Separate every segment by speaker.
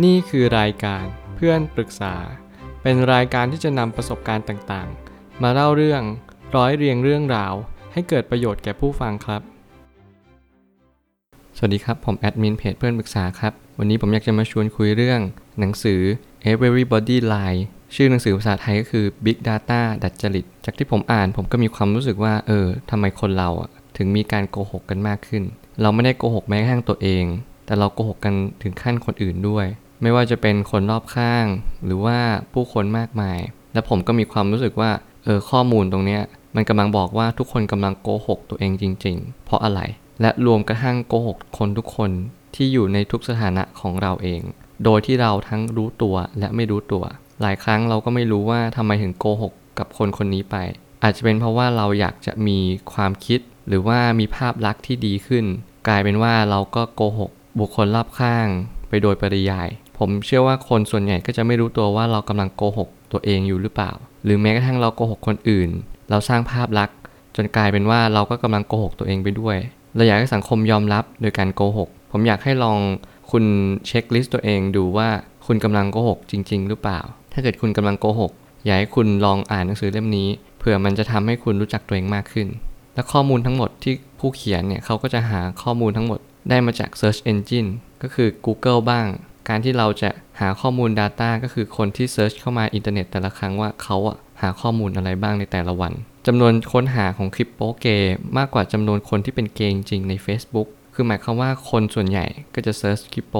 Speaker 1: นี่คือรายการเพื่อนปรึกษา เป็นรายการที่จะนำประสบการณ์ต่างๆ มาเล่าเรื่องร้อยเรียงเรื่องราว ให้เกิดประโยชน์แก่ผู้ฟังครับ สวัสดีครับ ผมแอดมินเพจเพื่อนปรึกษาครับ วันนี้ผมอยากจะมาชวนคุยเรื่อง หนังสือ Everybody Lie ชื่อหนังสือภาษาไทยก็คือ Big Data ดัดจริต จากที่ผมอ่านผมก็มีความรู้สึกว่า เออทำไมคนเราถึงมีการโกหกกันมากขึ้น เราไม่ได้โกหกแม้กระทั่งตัวเอง แต่เราโกหกกันถึงขั้นคนอื่นด้วย ไม่ว่าจะเป็นคนรอบข้าง หรือว่าผู้คนมากมาย และผมก็มีความรู้สึกว่าเออข้อมูลตรงเนี้ยมันกำลังบอกว่าทุกคนกำลังโกหกตัวเองจริง ๆ เพราะอะไร และรวมกระทั่งโกหกคนทุกคนที่อยู่ในทุกสถานะของเราเอง โดยที่เราทั้งรู้ตัวและไม่รู้ตัว หลายครั้งเราก็ไม่รู้ว่าทำไมถึงโกหกกับคนคนนี้ไป อาจจะเป็นเพราะว่าเราอยากจะมีความคิด หรือว่ามีภาพลักษณ์ที่ดีขึ้น กลายเป็นว่าเราก็โกหก บุคคลรอบข้างไปโดยปริยาย ผมเชื่อว่าคนส่วนใหญ่ก็จะไม่รู้ตัวว่าเรากำลังโกหกตัวเองอยู่หรือเปล่า หรือแม้กระทั่งเราโกหกคนอื่น เราสร้างภาพลักษณ์ จนกลายเป็นว่าเราก็กำลังโกหกตัวเองไปด้วย เราอยากให้สังคมยอมรับโดยการโกหก ผมอยากให้ลองคุณเช็คลิสต์ตัวเองดูว่าคุณกำลังโกหกจริง ๆ หรือเปล่า ถ้าเกิดคุณกำลังโกหกอยากให้คุณลองอ่านหนังสือเล่มนี้เผื่อมันจะทำให้คุณรู้จักตัวเองมากขึ้น และข้อมูลทั้งหมดที่ผู้เขียนเนี่ยเขาก็จะหาข้อมูลทั้งหมด ได้มาจาก Search Engine ก็คือ Google บ้าง การที่เราจะหาข้อมูล Data ก็คือคนที่ Search เข้ามาอินเทอร์เน็ตแต่ละครั้งว่าเขาอะหาข้อมูลอะไรบ้างในแต่ละวันจำนวนค้นหาของคลิปโป๊เกย์มากกว่าจำนวนคนที่เป็นเกย์จริงใน Facebook คือหมายความว่าคนส่วนใหญ่ก็จะ Search คลิปโป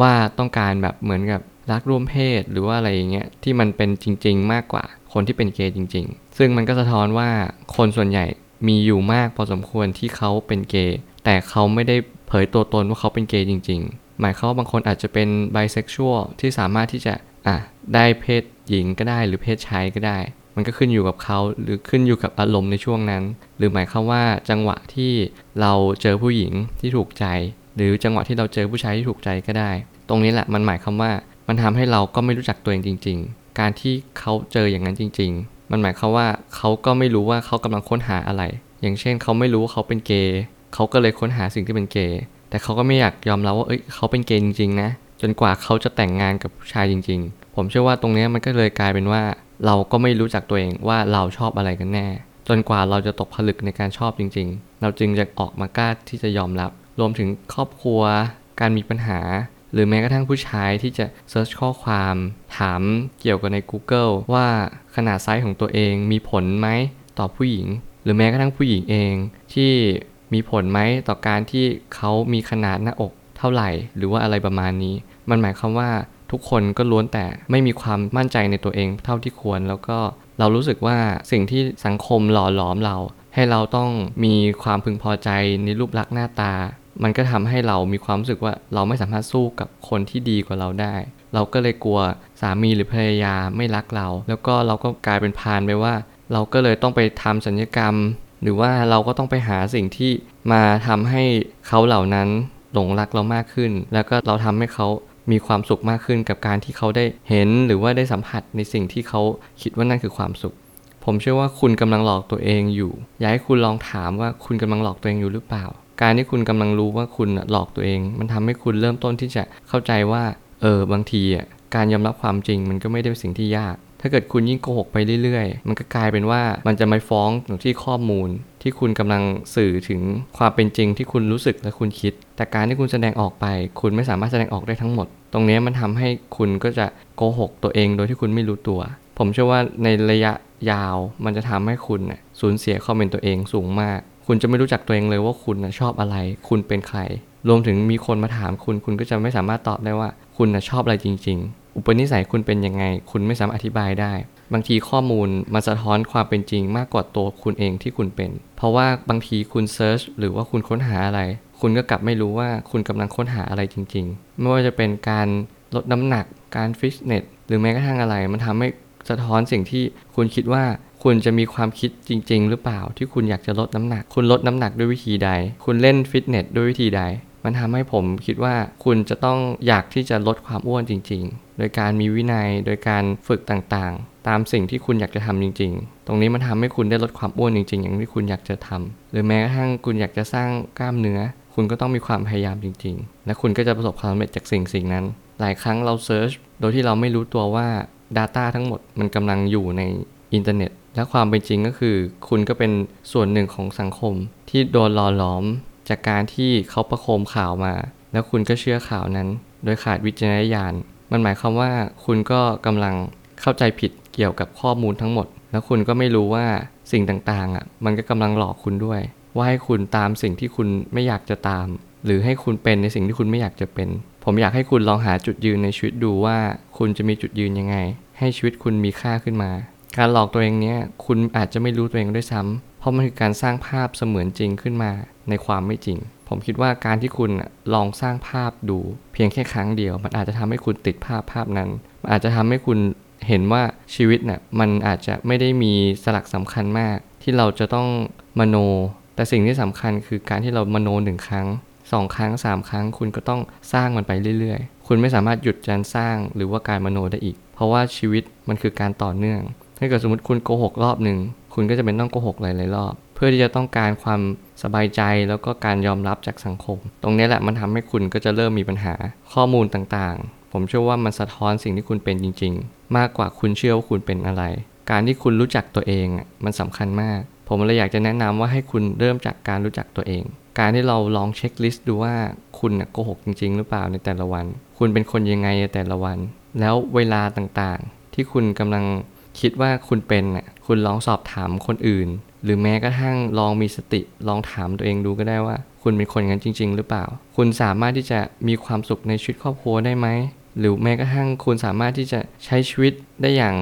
Speaker 1: ว่าต้องการแบบเหมือนกับรักร่วมเพศหรือว่าอะไรอย่างเงี้ยที่มันเป็นจริง ๆ มากกว่าคนที่เป็นเกย์จริง ๆ ซึ่งมันก็สะท้อนว่าคนส่วนใหญ่มีอยู่มากพอสมควรที่เขาเป็นเกย์แต่เขาไม่ได้ ยตัวตนว่าเขาเป็นเกย์จริง ๆ หมายควาว่าบางคนอาจจะเป็นไบเซ็กชวลที่สามารถที่จะอะได้เพศหญิงก็ได้หรือเพศชายก็ได้ มันก็ขึ้นอยู่กับเขาหรือขึ้นอยู่กับอารมณ์ในช่วงนั้น หรือหมายความว่าจังหวะที่เราเจอผู้หญิงที่ถูกใจ หรือจังหวะที่เราเจอผู้ชายที่ถูกใจก็ได้ ตรงนี้แหละมันหมายความว่ามันทำให้เราก็ไม่รู้จักตัวเองจริง ๆ การที่เขาเจออย่างนั้นจริง ๆ มันหมายความว่าเขาก็ไม่รู้ว่าเขากำลังค้นหาอะไร อย่างเช่นเขาไม่รู้ว่าเขาเป็นเกย์ เขาก็เลยค้นหาสิ่งที่เป็นเกย์แต่เขาก็ไม่อยากยอมรับว่าเอ้ยเขาเป็นเกย์จริงๆนะจนกว่าเขาจะแต่งงานกับผู้ชายจริง ๆ ผมเชื่อว่าตรงนี้มันก็เลยกลายเป็นว่า เราก็ไม่รู้จักตัวเองว่าเราชอบอะไรกันแน่ จนกว่าเราจะตกผลึกในการชอบจริง ๆ เราจึงจะออกมากล้าที่จะยอมรับ รวมถึงครอบครัว การมีปัญหา หรือแม้กระทั่งผู้ชายที่จะ search ข้อความ ถามเกี่ยวกับใน Google ว่าขนาดไซส์ของตัวเองมีผลไหมต่อผู้หญิง หรือแม้กระทั่งผู้หญิงเองที่ มีผลไหมต่อการที่เขามีขนาดหน้าอกเท่าไหร่ หรือว่าอะไรประมาณนี้ มันหมายความว่าทุกคนก็ล้วนแต่ไม่มีความมั่นใจในตัวเองเท่าที่ควร แล้วก็เรารู้สึกว่าสิ่งที่สังคมหล่อหลอมเรา ให้เราต้องมีความพึงพอใจในรูปลักษณ์หน้าตา มันก็ทำให้เรามีความรู้สึกว่าเราไม่สามารถสู้กับคนที่ดีกว่าเราได้ เราก็เลยกลัวสามีหรือภรรยาไม่รักเรา แล้วก็เราก็กลายเป็นพานไปว่า เราก็เลยต้องไปทำสัญญกรรม หรือว่าเราก็ต้องไปหาสิ่งที่มาทำให้เขาเหล่านั้นหลงรักเรามากขึ้น แล้วก็เราทำให้เขามีความสุขมากขึ้นกับการที่เขาได้เห็นหรือว่าได้สัมผัสในสิ่งที่เขาคิดว่านั่นคือความสุข ผมเชื่อว่าคุณกำลังหลอกตัวเองอยู่ อยากให้คุณลองถามว่าคุณกำลังหลอกตัวเองอยู่หรือเปล่า การที่คุณกำลังรู้ว่าคุณหลอกตัวเอง มันทำให้คุณเริ่มต้นที่จะเข้าใจว่าเออบางทีอะการยอมรับความจริงมันก็ไม่ได้เป็นสิ่งที่ยาก ถ้าเกิดคุณยิ่งโกหกไปเรื่อยๆ มันก็กลายเป็นว่ามันจะไม่ฟ้องถึงที่ข้อมูล ที่คุณกำลังสื่อถึงความเป็นจริงที่คุณรู้สึกและคุณคิด แต่การที่คุณแสดงออกไป คุณไม่สามารถแสดงออกได้ทั้งหมด ตรงนี้มันทำให้คุณก็จะโกหกตัวเองโดยที่คุณไม่รู้ตัว ผมเชื่อว่าในระยะยาวมันจะทำให้คุณสูญเสียความเป็นตัวเองสูงมาก คุณจะไม่รู้จักตัวเองเลยว่าคุณชอบอะไร คุณเป็นใคร รวมถึงมีคนมาถามคุณ คุณก็จะไม่สามารถตอบได้ว่า คุณชอบอะไรจริง ๆ อุปนิสัยคุณเป็นยังไง คุณไม่สามารถอธิบายได้ บางทีข้อมูลมันสะท้อนความเป็นจริงมากกว่าตัวคุณเองที่คุณเป็น เพราะว่าบางทีคุณเซิร์ชหรือว่าคุณค้นหาอะไร คุณก็กลับไม่รู้ว่าคุณกำลังค้นหาอะไรจริง ๆ ไม่ว่าจะเป็นการลดน้ำหนัก การฟิตเนส หรือแม้กระทั่งอะไร มันทำให้สะท้อนสิ่งที่คุณคิดว่าคุณจะมีความคิดจริง ๆ หรือเปล่าที่คุณอยากจะลดน้ำหนัก คุณลดน้ำหนักด้วยวิธีใด คุณเล่นฟิตเนสด้วยวิธีใด มันทำให้ผมคิดว่าคุณจะต้องอยากที่จะลดความอ้วนจริง ๆ โดยการมีวินัยโดยการฝึกต่างๆ ตามสิ่งที่คุณอยากจะทำจริง ๆ ตรงนี้มันทำให้คุณได้ลดความอ้วนจริง ๆ อย่างที่คุณอยากจะทำหรือแม้กระทั่งคุณอยากจะสร้างกล้ามเนื้อ คุณก็ต้องมีความพยายามจริง ๆ และคุณก็จะประสบความสำเร็จจากสิ่งสิ่งนั้น หลายครั้งเรา search โดยที่เราไม่รู้ตัวว่า Data ทั้งหมดมันกำลังอยู่ในอินเทอร์เน็ตและความเป็นจริงก็คือ คุณก็เป็นส่วนหนึ่งของสังคมที่โดนหล่อหลอม จากการที่เขาประโคมข่าวมา แล้วคุณก็เชื่อข่าวนั้น โดยขาดวิจารณญาณ มันหมายความว่าคุณก็กำลังเข้าใจผิดเกี่ยวกับข้อมูลทั้งหมด แล้วคุณก็ไม่รู้ว่าสิ่งต่างๆอะมันก็กำลังหลอกคุณด้วย ว่าให้คุณตามสิ่งที่คุณไม่อยากจะตาม หรือให้คุณเป็นในสิ่งที่คุณไม่อยากจะเป็น ผมอยากให้คุณลองหาจุดยืนในชีวิตดูว่าคุณจะมีจุดยืนยังไง ให้ชีวิตคุณมีค่าขึ้นมา การหลอกตัวเองเนี้ยคุณอาจจะไม่รู้ตัวเองด้วยซ้ำเพราะมันคือการสร้างภาพเสมือนจริงขึ้นมา ในความไม่จริง ผมคิดว่าการที่คุณลองสร้างภาพดู เพียงแค่ครั้งเดียว มันอาจจะทำให้คุณติดภาพภาพนั้น มันอาจจะทำให้คุณเห็นว่าชีวิตน่ะมันอาจจะไม่ได้มีสลักสำคัญมาก ที่เราจะต้องมโน แต่สิ่งที่สำคัญคือการที่เรามโนหนึ่งครั้งสองครั้งสามครั้ง คุณก็ต้องสร้างมันไปเรื่อยๆ คุณไม่สามารถหยุดการสร้างหรือว่าการมโนได้อีก เพราะว่าชีวิตมันคือการต่อเนื่อง ถ้าเกิดสมมติคุณโกหกรอบหนึ่ง คุณก็จะเป็นต้องโกหกหลายๆรอบ เพื่อที่จะต้องการความสบายใจแล้วก็การยอมรับจากสังคม ตรงนี้แหละมันทำให้คุณก็จะเริ่มมีปัญหาข้อมูลต่างๆ ผมเชื่อว่ามันสะท้อนสิ่งที่คุณเป็นจริง ๆ มากกว่าคุณเชื่อว่าคุณเป็นอะไร การที่คุณรู้จักตัวเองมันสำคัญมาก ผมเลยอยากจะแนะนำว่าให้คุณเริ่มจากการรู้จักตัวเอง การที่เราลองเช็คลิสต์ดูว่าคุณโกหกจริง ๆ หรือเปล่าในแต่ละวัน คุณเป็นคนยังไงในแต่ละวัน แล้วเวลาต่างๆ ที่คุณกำลังคิดว่าคุณเป็นคุณลองสอบถามคนอื่น หรือแม้กระทั่งลองมีสติลองถามตัวเองดูก็ได้ว่า คุณเป็นคนอย่างนั้นจริง ๆ หรือเปล่า คุณสามารถที่จะมีความสุขในชีวิตครอบครัวได้ไหมหรือแม้กระทั่งคุณสามารถที่จะใช้ชีวิตได้อย่าง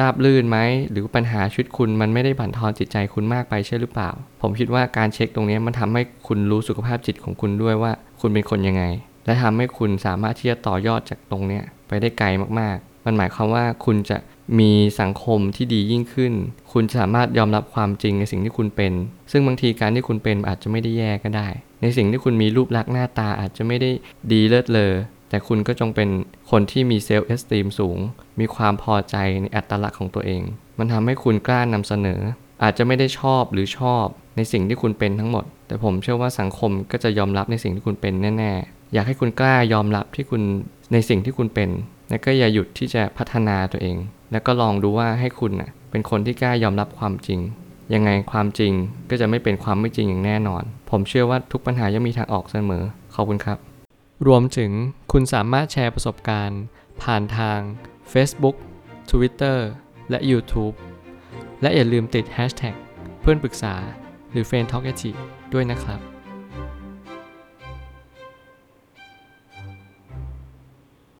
Speaker 1: ราบรื่นไหม หรือปัญหาชีวิตคุณมันไม่ได้บั่นทอนจิตใจคุณมากไปใช่หรือเปล่า ผมคิดว่าการเช็คตรงนี้มันทำให้คุณรู้สุขภาพจิตของคุณด้วยว่า คุณเป็นคนยังไง และทำให้คุณสามารถที่จะต่อยอดจากตรงเนี้ยไปได้ไกลมากๆ มันหมายความว่าคุณจะ มีสังคมที่ดียิ่งขึ้น คุณสามารถยอมรับความจริงในสิ่งที่คุณเป็น ซึ่งบางทีการที่คุณเป็นอาจจะไม่ได้แย่ก็ได้ ในสิ่งที่คุณมีรูปลักษณ์หน้าตาอาจจะไม่ได้ดีเลิศเลอแต่คุณก็จงเป็นคนที่มี self-esteem สูง มีความพอใจในอัตลักษณ์ของตัวเอง มันทำให้คุณกล้านำเสนอ อาจจะไม่ได้ชอบหรือชอบในสิ่งที่คุณเป็นทั้งหมด แต่ผมเชื่อว่าสังคมก็จะยอมรับในสิ่งที่คุณเป็นแน่ ๆ อยากให้คุณกล้ายอมรับที่คุณในสิ่งที่คุณเป็น และก็อย่าหยุดที่จะพัฒนาตัวเอง แล้วก็ลองดูว่าให้คุณน่ะเป็นคนที่กล้ายอมรับความจริง ยังไงความจริงก็จะไม่เป็นความไม่จริงอย่างแน่นอน ผมเชื่อว่าทุกปัญหาย่อมมีทางออกเสมอ ขอบคุณครับ รวมถึงคุณสามารถแชร์ประสบการณ์ ผ่านทาง Facebook Twitter และ YouTube และอย่าลืมติด Hashtag เพื่อนปรึกษาหรือ f r ร e n d t a l k a ด้วยนะครับ